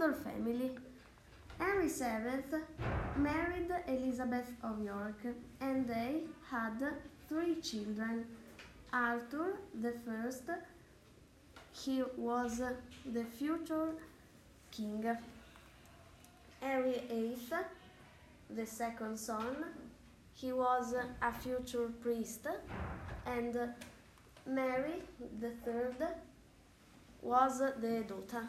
Tudor family. Henry VII married Elizabeth of York and they had three children. Arthur the first, he was the future king. Henry VIII, the second son, he was a future priest, and Mary the third was the daughter.